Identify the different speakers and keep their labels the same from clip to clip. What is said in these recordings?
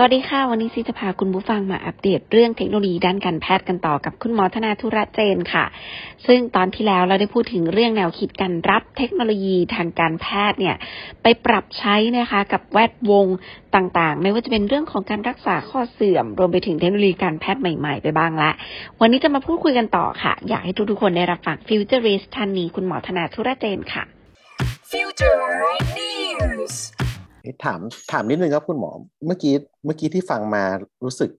Speaker 1: สวัสดีค่ะ วันนี้ซีจะพาคุณผู้ฟังมาอัปเดตเรื่องเทคโนโลยีด้านการแพทย์กันต่อกับคุณหมอธนาธุระเจนค่ะ ซึ่งตอนที่แล้วเราได้พูดถึงเรื่องแนวคิดการรับเทคโนโลยีทางการแพทย์เนี่ยไปปรับใช้นะคะกับแวดวงต่างๆ ไม่ว่าจะเป็นเรื่องของการรักษาข้อเสื่อม รวมไปถึงเทคโนโลยีการแพทย์ใหม่ๆ ไปบ้างละวันนี้จะมาพูดคุยกันต่อค่ะ อยากให้ทุกๆคนได้รับฟังฟิวเจอริสท่านนี้คุณหมอธนาธุระเจนค่ะ
Speaker 2: Future News
Speaker 3: ถามถามนิดนึงครับคุณหมอ เมื่อกี้เมื่อกี้ที่ฟังมารู้สึก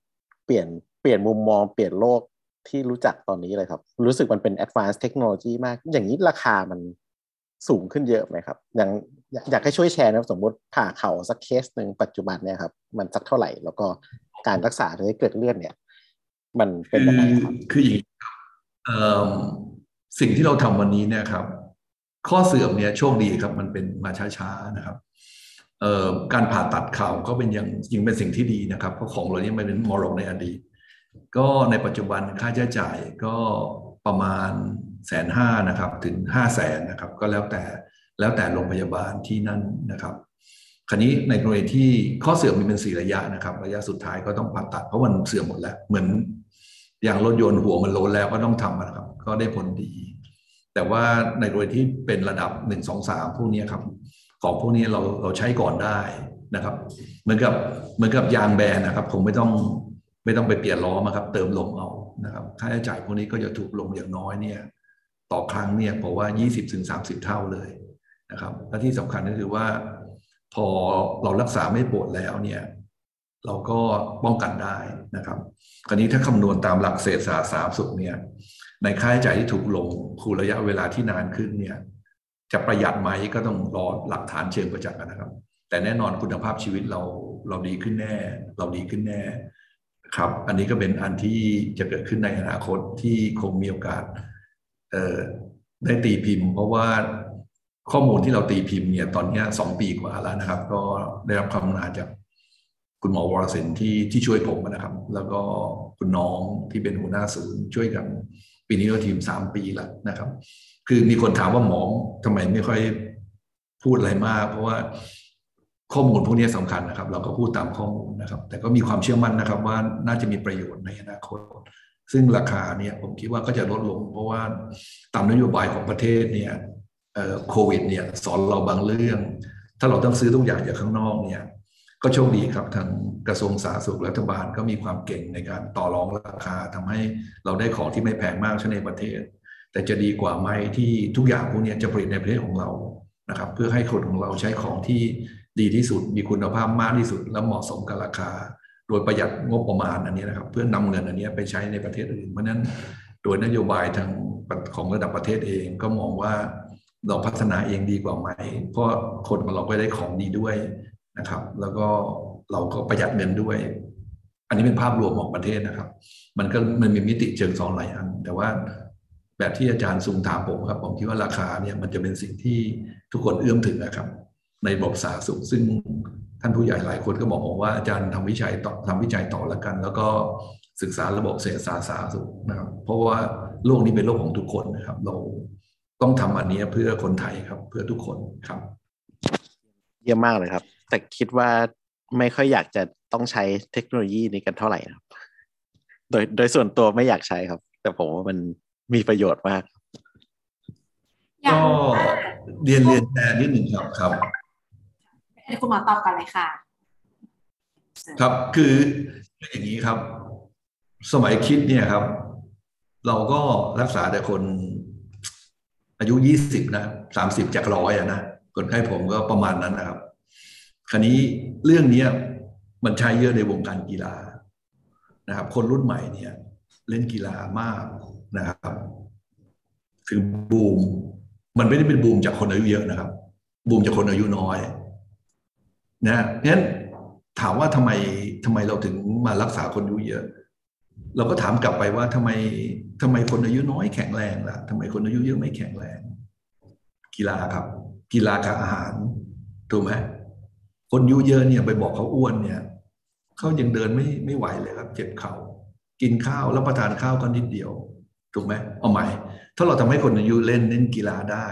Speaker 3: เปลี่ยนเปลี่ยนมุมมองเปลี่ยนโลกที่รู้จักตอนนี้เลยครับ รู้สึกมันเป็น advanced technology มาก อย่างนี้ราคามันสูงขึ้นเยอะไหมครับ อย่างอยากให้ช่วยแชร์นะสมมติผ่าเข่าสักเคสหนึ่งปัจจุบันเนี่ยครับ มันสักเท่าไหร่ แล้วก็การรักษาที่เกิดเลือดเนี่ย มันเป็นยังไงครับ
Speaker 4: คืออย่างสิ่งที่เราทำวันนี้เนี่ยครับ ข้อเสื่อมเนี่ยโชคดีครับ มันเป็นมาช้าๆนะครับ การผ่าตัดเข่าก็เป็นอย่างจริงเป็นสิ่งที่ดีนะครับ เพราะของเรานี้มันเป็นมรดกในอดีต ก็ในปัจจุบันค่าใช้จ่ายก็ประมาณแสนห้านะครับถึงห้าแสนนะครับก็แล้วแต่แล้วแต่โรงพยาบาลที่นั่นนะครับ คราวนี้ในกรณีที่ข้อเสื่อมมีเป็นสี่ระยะนะครับ ระยะสุดท้ายก็ต้องผ่าตัดเพราะมันเสื่อมหมดแล้ว เหมือนอย่างรถยนต์หัวมันโลนแล้วก็ต้องทำนะครับ ก็ได้ผลดี แต่ว่าในกรณีที่เป็นระดับหนึ่งสองสามพวกนี้ครับ ของพวกนี้เราเราใช้ก่อนได้นะครับ เหมือนกับเหมือนกับยางแบนนะครับผมไม่ต้องไม่ต้องไปเปลี่ยนล้อมาครับ เติมลมเอานะครับ ค่าใช้จ่ายพวกนี้ก็จะถูกลงอย่างน้อยเนี่ย ต่อครั้งเนี่ยผมว่า 20-30 เท่าเลยนะครับ และที่สำคัญก็คือว่า พอเรารักษาไม่ปวดแล้วเนี่ย เราก็ป้องกันได้นะครับคราวนี้ถ้าคำนวณตามหลักเศรษฐศาสตร์สามสุขเนี่ย ในค่าใช้จ่ายที่ถูกลงคูณระยะเวลาที่นานขึ้นเนี่ย จะประหยัดไหมก็ต้องรอหลักฐานเชิงประจักษ์นะครับ แต่แน่นอนคุณภาพชีวิตเราเราดีขึ้นแน่ เราดีขึ้นแน่ครับ อันนี้ก็เป็นอันที่จะเกิดขึ้นในอนาคตที่คงมีโอกาสได้ตีพิมพ์ เพราะว่าข้อมูลที่เราตีพิมพ์เนี่ยตอนนี้สองปีกว่าแล้วนะครับ ก็ได้รับคำนาจากคุณหมอวรศินที่ที่ช่วยผมนะครับ แล้วก็คุณน้องที่เป็นหัวหน้าศูนย์ช่วยกัน ปีนี้เราทีมสามปีล้วนะครับ คือมีคนถามว่าหมอทำไมไม่ค่อยพูดอะไรมาก เพราะว่าข้อมูลพวกนี้สำคัญนะครับ เราก็พูดตามข้อมูลนะครับ แต่ก็มีความเชื่อมั่นนะครับ ว่าน่าจะมีประโยชน์ในอนาคต ซึ่งราคาเนี่ยผมคิดว่าก็จะลดลง เพราะว่าตามนโยบายของประเทศเนี่ยโควิดเนี่ยสอนเราบางเรื่อง ถ้าเราต้องซื้อทุกอย่างจากข้างนอกเนี่ยก็โชคดีครับทางกระทรวงสาธารณสุขรัฐบาลก็มีความเก่งในการต่อรองราคาทำให้เราได้ของที่ไม่แพงมากใช่ในประเทศ แต่จะดีกว่าไหมที่ทุกอย่างพวกนี้จะผลิตในประเทศของเรานะครับ เพื่อให้คนของเราใช้ของที่ดีที่สุด มีคุณภาพมากที่สุด และเหมาะสมกับราคา โดยประหยัดงบประมาณอันนี้นะครับ เพื่อนำเงินอันนี้ไปใช้ในประเทศอื่น เพราะนั้นโดยนโยบายทางของระดับประเทศเองก็มองว่าเราพัฒนาเองดีกว่าไหม เพราะคนของเราก็ได้ของดีด้วยนะครับ แล้วก็เราก็ประหยัดเงินด้วย อันนี้เป็นภาพรวมของประเทศนะครับ มันก็มันมีมิติเชิงสองหลายอัน แต่ว่า แบบที่อาจารย์ซุงถามผมครับผมคิดว่าราคาเนี่ยมันจะเป็นสิ่งที่ทุกคนเอื้อมถึงนะครับ ในระบบสาธารณสุขซึ่งท่านผู้ใหญ่หลายคนก็บอกผมว่าอาจารย์ทำวิจัยต่อทำวิจัยต่อแล้วกัน แล้วก็ศึกษาระบบเศรษฐศาสตร์สาธารณสุขนะครับ เพราะว่าโลกนี้เป็นโลกของทุกคนนะครับ เราต้องทำอันนี้เพื่อคนไทยครับ เพื่อทุกคนครับ
Speaker 3: เยี่ยมมากเลยครับ แต่คิดว่าไม่ค่อยอยากจะต้องใช้เทคโนโลยีนี้กันเท่าไหร่ครับ โดยโดยส่วนตัวไม่อยากใช้ครับ แต่ผมว่ามัน มีประโยชน์มาก
Speaker 4: ก็เรียนเรียนแทนนิดหนึ่งครับครับ
Speaker 2: ให้คุณหมอตอบก่อนเลยค่ะ
Speaker 4: ครับคืออย่างนี้ครับ สมัยคิดเนี่ยครับ เราก็รักษาแต่คนอายุยี่สิบนะสามสิบจากร้อยอะนะคนไข้ผมก็ประมาณนั้นนะครับ คราวนี้เรื่องนี้มันใช้เยอะในวงการกีฬานะครับ คนรุ่นใหม่เนี่ย เล่นกีฬามาก นะครับ คือบูม มันไม่ได้เป็นบูมจากคนอายุเยอะนะครับ บูมจากคนอายุน้อยนะงั้นถามว่าทำไมทำไมเราถึงมารักษาคนอายุเยอะ เราก็ถามกลับไปว่าทำไมทำไมคนอายุน้อยแข็งแรงล่ะทำไมคนอายุเยอะไม่แข็งแรง กีฬาครับ กีฬากับอาหารถูกไหมคนอายุเยอะเนี่ยไปบอกเขาอ้วนเนี่ยเขายังเดินไม่ไม่ไหวเลยครับ เจ็บเขา่ากินข้าวแล้วประทานข้าวก็นิดเดียว ถูกไหมเอาใหม่ ถ้าเราทำให้คนอายุเล่นเล่นกีฬาได้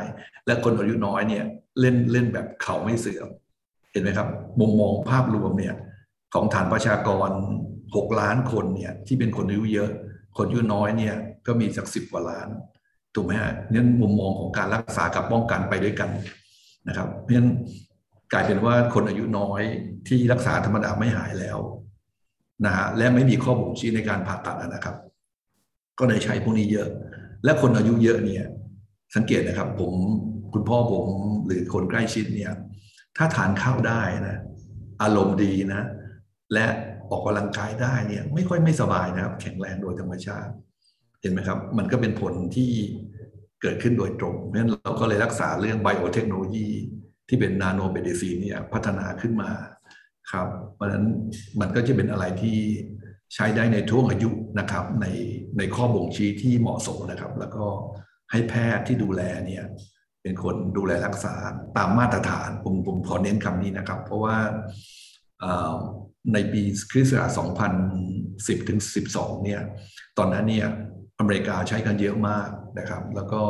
Speaker 4: และคนอายุน้อยเนี่ยเล่นเล่นแบบเขาไม่เสื่อมเห็นไหมครับ มุมมองภาพรวมเนี่ยของฐานประชากรหกล้านคนเนี่ยที่เป็นคนอายุเยอะ คนอายุน้อยเนี่ยก็มีสักสิบกว่าล้านถูกไหมฮะนั่นมุมมองของการรักษากับป้องกันไปด้วยกันนะครับเพราะฉะนั้นกลายเป็นว่าคนอายุน้อยที่รักษาธรรมดาไม่หายแล้วนะฮะและไม่มีข้อบ่งชี้ในการผ่าตัดนะครับ ก็เลยใช้พวกนี้เยอะ และคนอายุเยอะเนี่ย สังเกตนะครับผมคุณพ่อผมหรือคนใกล้ชิดเนี่ย ถ้าทานข้าวได้นะ อารมณ์ดีนะ และออกกำลังกายได้เนี่ย ไม่ค่อยไม่สบายนะครับ แข็งแรงโดยธรรมชาติ เห็นไหมครับ มันก็เป็นผลที่เกิดขึ้นโดยตรง เพราะฉะนั้นเราก็เลยรักษาเรื่องไบโอเทคโนโลยีที่เป็นนาโนเมดิซีนเนี่ยพัฒนาขึ้นมาครับ เพราะฉะนั้นมันก็จะเป็นอะไรที่ ใช้ได้ในช่วอายุนะครับในในข้อบ่งชี้ที่เหมาะสมนะครับ แล้วก็ให้แพทย์ที่ดูแลเนี่ยเป็นคนดูแลรักษาตามมาตรฐานผมผมขอเน้นคำนี้นะครับ เพราะว่าในปีคริสต์ศักราช2010ถึง12เนี่ยตอนนั้นเนี่ยอเมริกาใช้กันเยอะมากนะครับ แล้วก็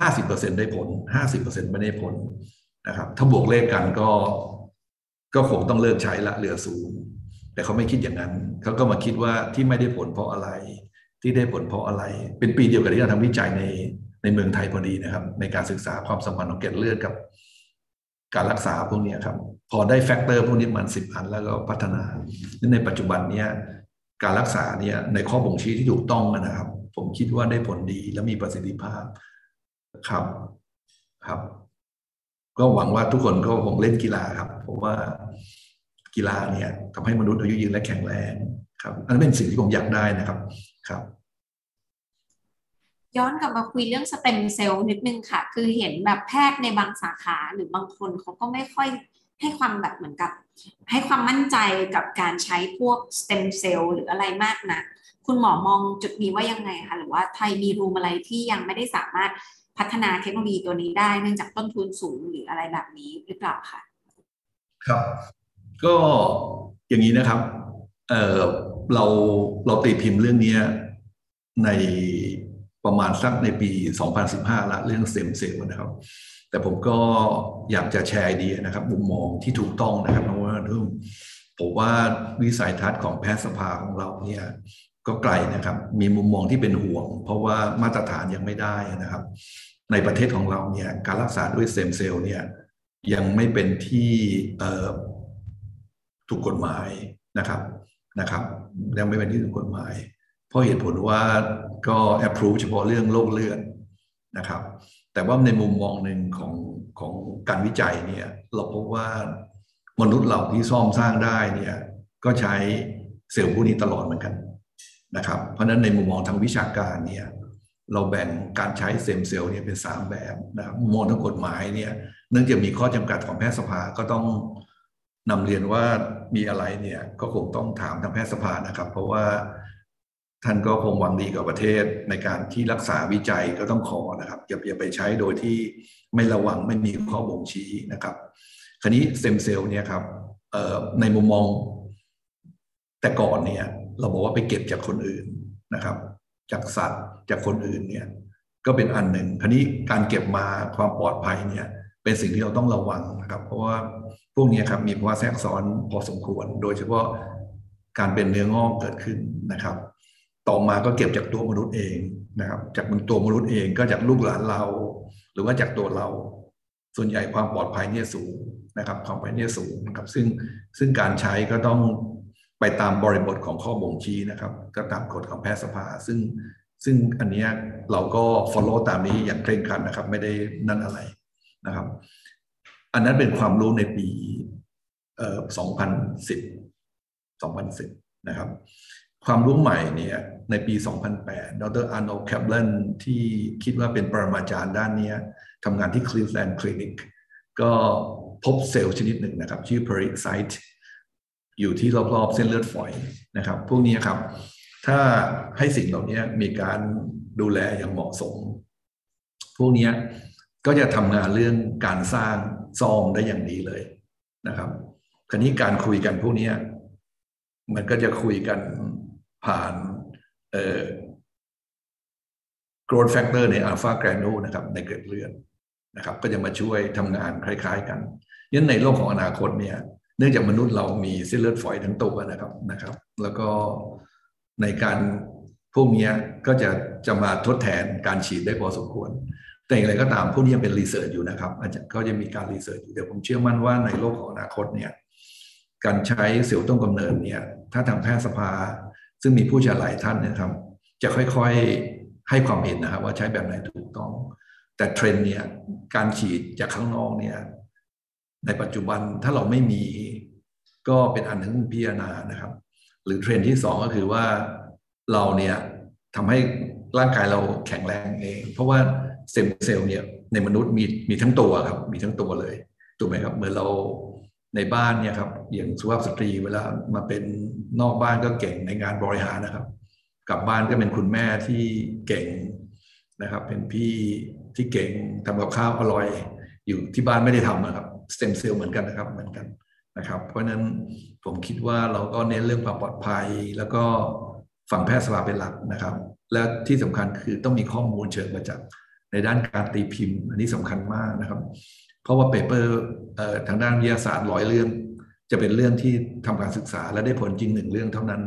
Speaker 4: 50%ได้ผล 50%ไม่ได้ผลนะครับ ถ้าบวกเลขกันก็ ก็คงต้องเลิกใช้ละเหลือศูนย์ แต่เขาไม่คิดอย่างนั้น เขาก็มาคิดว่าที่ไม่ได้ผลเพราะอะไร ที่ได้ผลเพราะอะไร เป็นปีเดียวกับที่เราทำวิจัยในในเมืองไทยพอดีนะครับ ในการศึกษาความสัมพันธ์ของเกล็ดเลือดกับ การรักษาพวกนี้ครับ พอได้ factor พวกนี้มันสิบอันแล้วก็พัฒนาในปัจจุบันเนี้ยการรักษาเนี่ยในข้อบ่งชี้ที่ถูกต้องนะครับ ผมคิดว่าได้ผลดีและมีประสิทธิภาพครับครับ ก็หวังว่าทุกคนก็คงเล่นกีฬาครับ เพราะว่า กีฬาเนี่ยทำให้มนุษย์อายุยืนและแข็งแรงครับอันนั้นเป็นสิ่งที่ผมอยากได้นะครับครับ
Speaker 2: ย้อนกลับมาคุยเรื่องสเต็มเซลล์นิดนึงค่ะ คือเห็นแบบแพทย์ในบางสาขาหรือบางคนเขาก็ไม่ค่อยให้ความแบบเหมือนกับ ให้ความมั่นใจกับการใช้พวกสเต็มเซลล์หรืออะไรมากนะคุณหมอมองจุดนี้ว่ายังไงคะหรือว่าไทยมีรูมอะไรที่ยังไม่ได้สามารถพัฒนาเทคโนโลยีตัวนี้ได้เนื่องจากต้นทุนสูงหรืออะไรแบบนี้หรือเปล่าคะ
Speaker 4: ครับ ก็อย่างนี้นะครับเออเราเราตีพิมพ์เรื่องนี้ในประมาณสักในปี 2015 ละเรื่องเซมเซลนะครับ แต่ผมก็อยากจะแชร์ไอเดียนะครับ มุมมองที่ถูกต้องนะครับเพราะว่าผมว่าวิสัยทัศน์ของแพทยสภาของเราเนี่ยก็ไกลนะครับ มีมุมมองที่เป็นห่วง เพราะว่ามาตรฐานยังไม่ได้นะครับ ในประเทศของเราเนี่ยการรักษาด้วยเซมเซลล์เนี่ยยังไม่เป็นที่ ถูกกฎหมายนะครับนะครับยังไม่เป็นที่ถูกกฎหมาย เพราะเหตุผลว่าก็ approve เฉพาะเรื่องโรคเลือดนะครับ แต่ว่าในมุมมองหนึ่งของของการวิจัยเนี่ยเราพบว่ามนุษย์เราที่ซ่อมสร้างได้เนี่ยก็ใช้เซลล์พวกนี้ตลอดเหมือนกันนะครับ เพราะนั้นในมุมมองทางวิชาการเนี่ยเราแบ่งการใช้เซมเซลล์เนี่ยเป็น 3 แบบนะครับมุมมองทางกฎหมายเนี่ยเนื่องจากมีข้อจำกัดของแพทยสภาก็ต้อง นำเรียนว่ามีอะไรเนี่ยก็คงต้องถามทางแพทยสภานะครับ เพราะว่าท่านก็คงหวังดีกับประเทศในการที่รักษาวิจัยก็ต้องขอนะครับอย่าอย่าไปใช้โดยที่ไม่ระวังไม่มีข้อบ่งชี้นะครับ คราวนี้เซมเซลล์เนี่ยครับในมุมมองแต่ก่อนเนี่ยเราบอกว่าไปเก็บจากคนอื่นนะครับ จากสัตว์จากคนอื่นเนี่ยก็เป็นอันหนึ่งคราวนี้การเก็บมาความปลอดภัยเนี่ยเป็นสิ่งที่เราต้องระวังนะครับ เพราะว่า พวกนี้ครับมีภาวะแทรกซ้อนพอสมควร โดยเฉพาะการเป็นเนื้องอกเกิดขึ้นนะครับ ต่อมาก็เก็บจากตัวมนุษย์เองนะครับ จากตัวมนุษย์เองก็จากลูกหลานเรา หรือว่าจากตัวเรา ส่วนใหญ่ความปลอดภัยเนี่ยสูงนะครับความปลอดภัยเนี่ยสูงนะครับ ซึ่งซึ่งการใช้ก็ต้องไปตามบริบทของข้อบ่งชี้นะครับ ก็ตามกฎของแพทยสภา ซึ่งซึ่งอันนี้เราก็ follow ตามนี้อย่างเคร่งครัดนะครับ ไม่ได้นั่นอะไรนะครับ อันนั้นเป็นความรู้ในปีเอ่อ2010 2010 นะครับ ความรู้ใหม่เนี่ยในปี 2008 ดร. Arnold Caplan ที่คิดว่าเป็นปรมาจารย์ด้านนี้ทำงานที่ Cleveland Clinic ก็พบเซลล์ชนิดหนึ่งนะครับ ชื่อ pericyte อยู่ที่รอบๆเส้นเลือดฝอยนะครับ พวกนี้ครับ ถ้าให้สิ่งเหล่านี้มีการดูแลอย่างเหมาะสม พวกนี้ก็จะทำงานเรื่องการสร้าง ซองได้อย่างดีเลยนะครับ คราวนี้การคุยกันพวกนี้มันก็จะคุยกันผ่าน growth factor ใน alpha granule นะครับ ในเกล็ดเลือดนะครับ ก็จะมาช่วยทำงานคล้ายๆกันยันในโลกของอนาคตเนี่ย เนื่องจากมนุษย์เรามีเส้นเลือดฝอยทั้งตัวนะครับนะครับ แล้วก็ในการพวกนี้ก็จะจะมาทดแทนการฉีดได้พอสมควร แต่อย่างไรก็ตามพวกนี้เป็นรีเสิร์ชอยู่นะครับ อาจจะก็จะมีการรีเสิร์ชอยู่แต่ผมเชื่อมั่นว่าในโลกของอนาคตเนี่ยการใช้เซลล์ต้นกำเนิดเนี่ยถ้าทางแพทยสภา ซึ่งมีผู้เชี่ยวชาญหลายท่านนะครับ จะค่อยๆให้ความเห็นนะครับว่าใช้แบบไหนถูกต้อง แต่เทรนเนี่ยการฉีดจากข้างนอกเนี่ยในปัจจุบันถ้าเราไม่มีก็เป็นอันหนึ่งพิจารณานะครับ หรือเทรนด์ที่สองก็คือว่าเราเนี่ยทำให้ร่างกายเราแข็งแรงเอง เพราะว่า เซลล์เซลล์เนี่ยในมนุษย์มีมีทั้งตัวครับมีทั้งตัวเลยถูกไหมครับเหมือนเราในบ้านเนี่ยครับอย่างสุภาพสตรีเวลามาเป็นนอกบ้านก็เก่งในงานบริหารนะครับ กลับบ้านก็เป็นคุณแม่ที่เก่งนะครับ เป็นพี่ที่เก่งทำกับข้าวอร่อย อยู่ที่บ้านไม่ได้ทำนะครับสเต็มเซลล์เหมือนกันนะครับเหมือนกันนะครับ เพราะฉะนั้นผมคิดว่าเราก็เน้นเรื่องความปลอดภัย แล้วก็ฝั่งแพทย์สภาเป็นหลักนะครับ และที่สำคัญคือต้องมีข้อมูลเชิงประจักษ์ ในด้านการตีพิมพ์ อันนี้สำคัญมากนะครับ เพราะว่าเปเปอร์ทางด้านวิทยาศาสตร์ร้อยเรื่อง จะเป็นเรื่องที่ทำการศึกษาและได้ผลจริงหนึ่งเรื่องเท่านั้น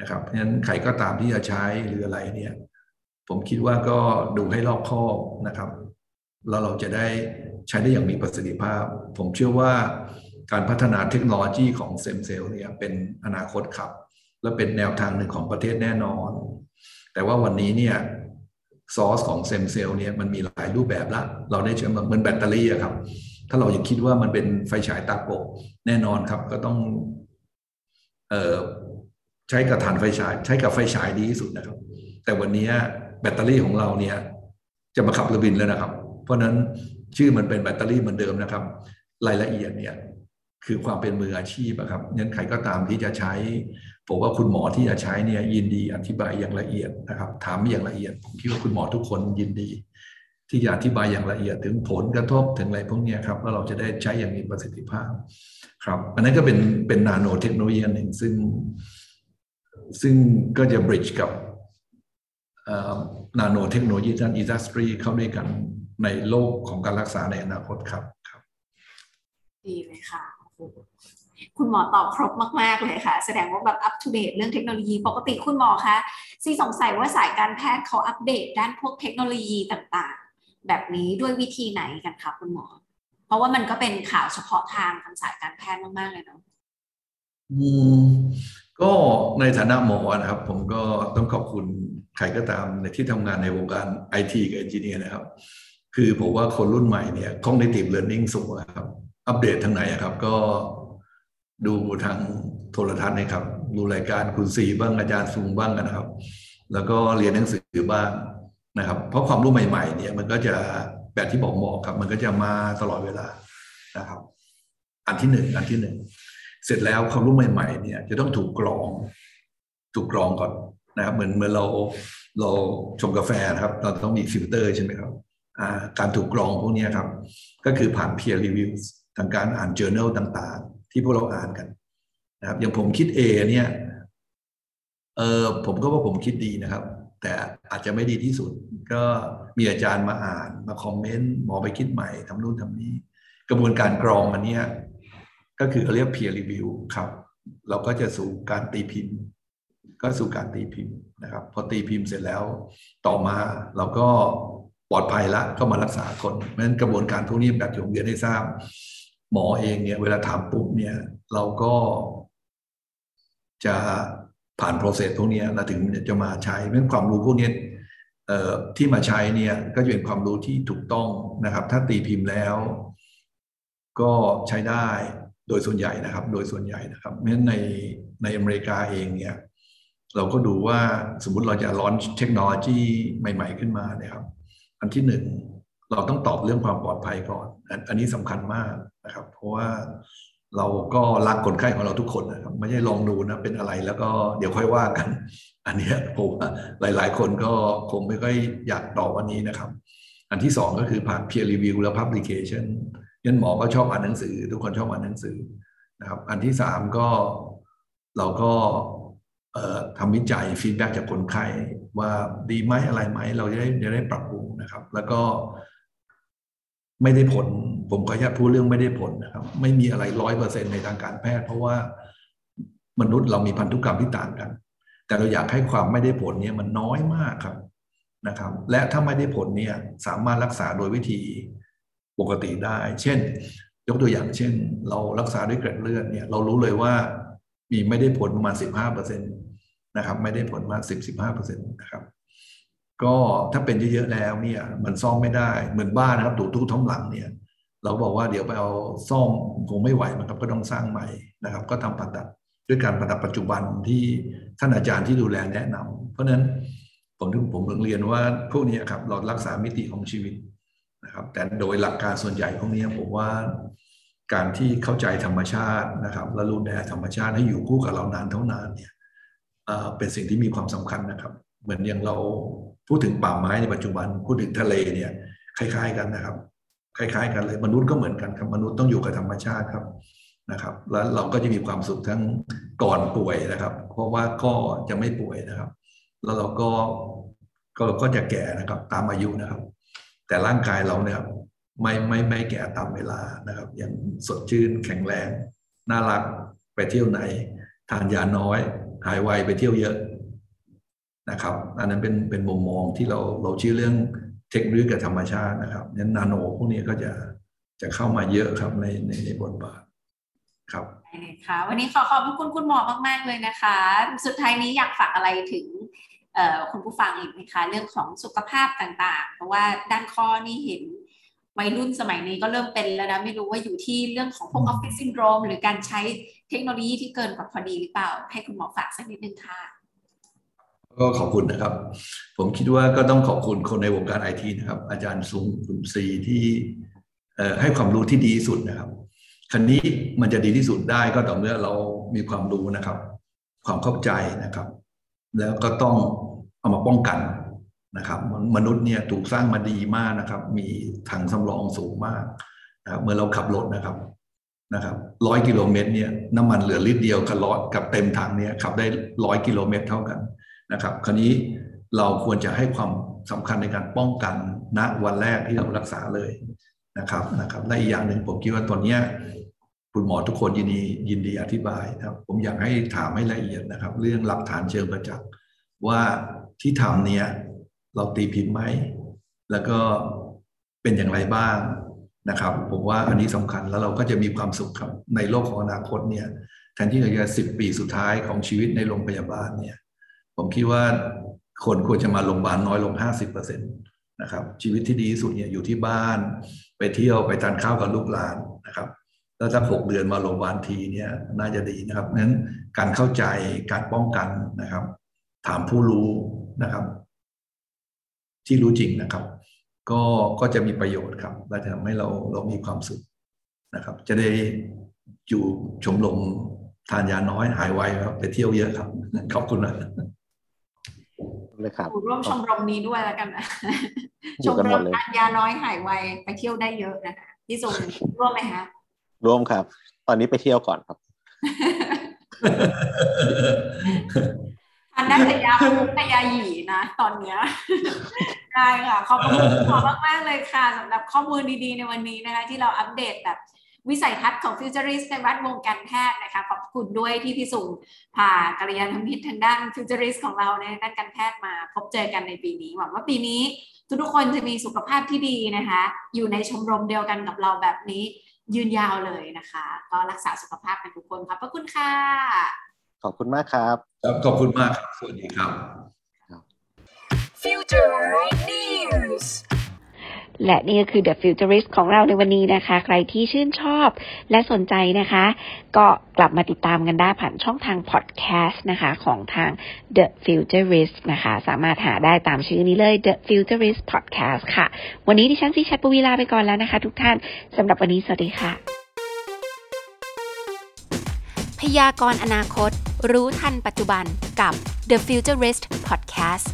Speaker 4: นะครับเพราะฉะนั้นใครก็ตามที่จะใช้หรืออะไรเนี่ยผมคิดว่าก็ดูให้รอบคอบนะครับแล้วเราจะได้ใช้ได้อย่างมีประสิทธิภาพ ผมเชื่อว่าการพัฒนาเทคโนโลยีของ stem cell เนี่ยเป็นอนาคตครับ และเป็นแนวทางหนึ่งของประเทศแน่นอน แต่ว่าวันนี้เนี่ย source ของ stem cell เนี่ยมันมีหลายรูปแบบละ เราได้ใช้เหมือนแบตเตอรี่ครับ ถ้าเราอยากคิดว่ามันเป็นไฟฉายตาโกแน่นอนครับ ก็ต้องเอ่อใช้กับฐานไฟฉาย ใช้กับไฟฉายดีที่สุดนะครับ แต่วันนี้แบตเตอรี่ของเราเนี่ยจะมาขับเรือบินแล้วนะครับ เพราะนั้นชื่อมันเป็นแบตเตอรี่เหมือนเดิมนะครับ รายละเอียดเนี่ยคือความเป็นมืออาชีพครับงั้นใครก็ตามที่จะใช้ ผมว่าคุณหมอที่จะใช้เนี่ยยินดีอธิบายอย่างละเอียดนะครับ ถามอย่างละเอียด ผมคิดว่าคุณหมอทุกคนยินดี ที่จะอธิบายอย่างละเอียดถึงผลกระทบถึงอะไรพวกนี้ครับว่าเราจะได้ใช้อย่างมีประสิทธิภาพครับ อันนั้นก็เป็นเป็นนาโนเทคโนโลยีหนึ่งซึ่ง ซึ่งก็จะ bridge กับนาโนเทคโนโลยีด้าน industry เข้าด้วยกันในโลกของการรักษาในอนาคตครับครับ
Speaker 2: ดีเลยค่ะ คุณหมอตอบครบมาก ๆ เลยค่ะ แสดงว่าแบบอัปเดตเรื่องเทคโนโลยีปกติคุณหมอคะซีสงสัยว่าสายการแพทย์เขาอัปเดตด้านพวกเทคโนโลยีต่างๆ แบบนี้ด้วยวิธีไหนกันคะคุณหมอ เพราะว่ามันก็เป็นข่าวเฉพาะทางทางสายการแพทย์มากๆเลยเนาะ
Speaker 4: อืมก็ในฐานะหมอนะครับ ผมก็ต้องขอบคุณใครก็ตามในที่ทำงานในวงการไอทีกับเอนจิเนียร์นะครับ คือผมว่าคนรุ่นใหม่เนี่ย cognitive learning สูงครับ อัปเดตทางไหนครับ ก็ ดูทางโทรทัศน์นะครับ ดูรายการคุณสีบ้างอาจารย์ซุงบ้างนะครับ แล้วก็เรียนหนังสือบ้างนะครับ เพราะความรู้ใหม่ๆเนี่ยมันก็จะแบบที่บอกหมอครับ มันก็จะมาตลอดเวลานะครับ อันที่หนึ่งอันที่หนึ่งเสร็จแล้วความรู้ใหม่ ๆ เนี่ย จะต้องถูกกรอง ถูกกรองก่อนนะครับเหมือนเมื่อเราเราชงกาแฟนะครับ เราต้องมีฟิลเตอร์ใช่ไหมครับการถูกกรองพวกนี้ครับ ก็คือผ่าน peer review ทางการอ่าน journal ต่างๆ ที่พวกเราอ่านกันนะครับ อย่างผมคิด A เนี่ยเออผมก็ว่าผมคิดดีนะครับ แต่อาจจะไม่ดีที่สุด ก็มีอาจารย์มาอ่านมาคอมเมนต์หมอไปคิดใหม่ทำนู่นทำนี้ กระบวนการกรองอันนี้ก็คือเรียก peer review ครับ เราก็จะสู่การตีพิมพ์ ก็สู่การตีพิมพ์นะครับ พอตีพิมพ์เสร็จแล้ว ต่อมาเราก็ปลอดภัยละก็มารักษาคนเพราะฉะนั้นกระบวนการพวกนี้แบบที่ผมเรียนให้ทราบ หมอเองเนี่ย เวลาถามปุ๊บเนี่ย เราก็ จะผ่านโปรเซสพวกนี้เราถึงจะมาใช้เพราะความรู้พวกนี้ที่มาใช้เนี่ยก็จะเป็นความรู้ที่ถูกต้องนะครับ ถ้าตีพิมพ์แล้ว ก็ใช้ได้โดยส่วนใหญ่นะครับ โดยส่วนใหญ่นะครับเพราะฉะนั้นในในอเมริกาเองเนี่ยเราก็ดูว่าสมมุติเราจะร้อนเทคโนโลยีใหม่ ๆ ขึ้นมาเนี่ยครับ อันที่หนึ่ง เราต้องตอบเรื่องความปลอดภัยก่อน อันนี้สำคัญมากนะครับ เพราะว่าเราก็รักคนไข้ของเราทุกคนนะครับ ไม่ใช่ลองดูนะเป็นอะไรแล้วก็เดี๋ยวค่อยว่ากัน อันนี้ผมหลาย ๆ คนก็คงไม่ค่อยอยากตอบวันนี้นะครับ อันที่สองก็คือผ่าน peer review และ publication ยันหมอก็ชอบอ่านหนังสือ ทุกคนชอบอ่านหนังสือนะครับ อันที่สามก็เราก็ทำวิจัยฟีดแบ็จากคนไข้ว่าดีไหมอะไรไหมเราจะได้จะได้ปรับปรุงนะครับ แล้วก็ ไม่ได้ผล ผมก็อยากพูดเรื่องไม่ได้ผลนะครับ ไม่มีอะไรร้อยเปอร์เซ็นในทางการแพทย์เพราะว่ามนุษย์เรามีพันธุกรรมที่ต่างกัน แต่เราอยากให้ความไม่ได้ผลเนี่ยมันน้อยมากครับนะครับ และถ้าไม่ได้ผลเนี่ยสามารถรักษาโดยวิธีปกติได้ เช่น ยกตัวอย่างเช่น เรารักษาด้วยเกล็ดเลือดเนี่ยเรารู้เลยว่ามีไม่ได้ผลประมาณสิบห้าเปอร์เซ็นตนะครับ ไม่ได้ผลมาสิบสิบห้าเปอร์เซ็นต์นะครับ ก็ถ้าเป็นเยอะๆแล้วเนี่ย มันซ่อมไม่ได้เหมือนบ้านนะครับถูกทุกท้องหลังเนี่ย เราบอกว่าเดี๋ยวไปเอาซ่อมคงไม่ไหวมันครับก็ต้องสร้างใหม่นะครับ ก็ทำผ่าตัดด้วยการผ่าตัดปัจจุบันที่ท่านอาจารย์ที่ดูแลแนะนำเพราะฉะนั้นผมถึงผมเรียนว่าพวกนี้ครับเรารักษามิติของชีวิตนะครับ แต่โดยหลักการส่วนใหญ่พวกนี้ผมว่าการที่เข้าใจธรรมชาตินะครับ และรู้แลธรรมชาติให้อยู่คู่กับเรานานเท่านานเนี่ยเป็นสิ่งที่มีความสำคัญนะครับ เหมือนอย่างเรา พูดถึงป่าไม้ในปัจจุบัน พูดถึงทะเลเนี่ยคล้าย ๆกันนะครับ คล้าย ๆ กันเลยมนุษย์ก็เหมือนกันครับมนุษย์ต้องอยู่กับธรรมชาติครับนะครับ แล้วเราก็จะมีความสุขทั้งก่อนป่วยนะครับ เพราะว่าก็จะไม่ป่วยนะครับ แล้วเราก็ก็ก็จะแก่นะครับ ตามอายุนะครับ แต่ร่างกายเราเนี่ยไม่ไม่ไม่แก่ตามเวลานะครับ ยังสดชื่นแข็งแรง น่ารักไปเที่ยวไหน ทานยาน้อย หายไวไปเที่ยวเยอะ นะครับ อันนั้นเป็นเป็นมุมมองที่เราเราชื่อเรื่องเทคโนโลยีกับธรรมชาตินะครับนั้นนาโนพวกนี้ก็จะจะเข้ามาเยอะครับในในในบทบาทครับ
Speaker 2: ได้เลยค่ะวันนี้ขอขอบพระคุณคุณหมอมาก ๆ เลยนะคะ สุดท้ายนี้อยากฝากอะไรถึงคุณผู้ฟังอีกไหมคะ เรื่องของสุขภาพต่างๆ เพราะว่าด้านข้อนี่เห็นวัยรุ่นสมัยนี้ก็เริ่มเป็นแล้วนะ ไม่รู้ว่าอยู่ที่เรื่องของพวกออฟฟิศซินโดรมหรือการใช้เทคโนโลยีที่เกินกว่าพอดีหรือเปล่า ให้คุณหมอฝากสักนิดนึงค่ะ
Speaker 4: ก็ขอบคุณนะครับ ผมคิดว่าก็ต้องขอบคุณคนในวงการไอทีนะครับ อาจารย์ซุงคุณซีที่ให้ความรู้ที่ดีที่สุดนะครับคันนี้มันจะดีที่สุดได้ก็ต่อเมื่อเรามีความรู้นะครับ ความเข้าใจนะครับ แล้วก็ต้องเอามาป้องกันนะครับ มนุษย์เนี่ยถูกสร้างมาดีมากนะครับ มีถังสำรองสูงมากนะครับเมื่อเราขับรถนะครับนะครับร้อยกิโลเมตรเนี่ยน้ำมันเหลือลิตรเดียวกับร้อยกับเต็มถังเนี่ยขับได้ร้อยกิโลเมตรเท่ากัน นะครับ คราวนี้เราควรจะให้ความสำคัญในการป้องกันณวันแรกที่เรารักษาเลยนะครับนะครับ และอีกอย่างหนึ่งผมคิดว่าตอนนี้คุณหมอทุกคนยินดียินดีอธิบายนะครับ ผมอยากให้ถามให้ละเอียดนะครับ เรื่องหลักฐานเชิงประจักษ์ว่าที่ทำเนี่ยเราตีผิดไหมแล้วก็เป็นอย่างไรบ้างนะครับ ผมว่าอันนี้สำคัญแล้วเราก็จะมีความสุขครับในโลกของอนาคตเนี่ยแทนที่เราจะสิบปีสุดท้ายของชีวิตในโรงพยาบาลเนี่ย ผมคิดว่าคนควรจะมาโรงพยาบาลน้อยลงห้าสิบเปอร์เซ็นตนะครับชีวิตที่ดีที่สุดเนี่ยอยู่ที่บ้านไปเที่ยวไปทานข้าวกับลูกหลานนะครับแล้วถ้าหกเดือนมาโรงพยาบาลทีเนี่ยน่าจะดีนะครับนั้นการเข้าใจการป้องกันนะครับ ถามผู้รู้นะครับ ที่รู้จริงนะครับ ก็ก็จะมีประโยชน์ครับและจะทำให้เราเรามีความสุขนะครับ จะได้อยู่ชมรมทานยาน้อยหายไวครับไปเที่ยวเยอะครับขอบคุณนะ
Speaker 3: เลยครับ
Speaker 2: ร่วมชมรมนี้ด้วยแล้วกันนะ
Speaker 3: อ
Speaker 2: ช
Speaker 3: ยู่
Speaker 2: ม
Speaker 3: กัน
Speaker 2: ร
Speaker 3: หม
Speaker 2: ม
Speaker 3: ดเลย
Speaker 2: ทานยาน้อยหายไวไปเที่ยวได้เยอะนะคะพี่สุงร่วมไหมคะ
Speaker 3: ร่วมครับ ตอนนี้ไปเที่ยวก่อนครับ
Speaker 2: ทานได้แต่ยาคุกแต่ยาหยีนะ ตอนเนี้ยได้ค่ะขอบคุณคุณหมอมากๆเลยค่ะสำหรับข้อมูลดีๆในวันนี้นะคะ ที่เราอัปเดตแบบ วิสัยทัศน์ของฟิวเจอริสในแวดวงการแพทย์นะคะขอบคุณด้วยที่พี่สุงพากัลยาณมิตรทางด้านฟิวเจอริสของเราในด้านการแพทย์มาพบเจอกันในปีนี้หวังว่าปีนี้ทุกๆคนจะมีสุขภาพที่ดีนะคะ อยู่ในชมรมเดียวกันกับเราแบบนี้ยืนยาวเลยนะคะ ก็รักษาสุขภาพกันทุกคนขอบพระคุณค่ะ
Speaker 3: ขอบคุณมากครับ
Speaker 4: ครับขอบคุณมากครับสวัสดีครับ
Speaker 5: Future News
Speaker 1: และนี่ก็คือ The Futurist ของเราในวันนี้นะคะ ใครที่ชื่นชอบและสนใจนะคะ ก็กลับมาติดตามกันได้ผ่านช่องทางพอดแคสต์นะคะของทาง The Futurist นะคะ สามารถหาได้ตามชื่อนี้เลย The Futurist Podcast ค่ะ วันนี้ดิฉันซีชัดปวีลาไปก่อนแล้วนะคะ ทุกท่านสำหรับวันนี้สวัสดีค่ะ
Speaker 5: พยากรณ์อนาคต รู้ทันปัจจุบันกับ The Futurist Podcast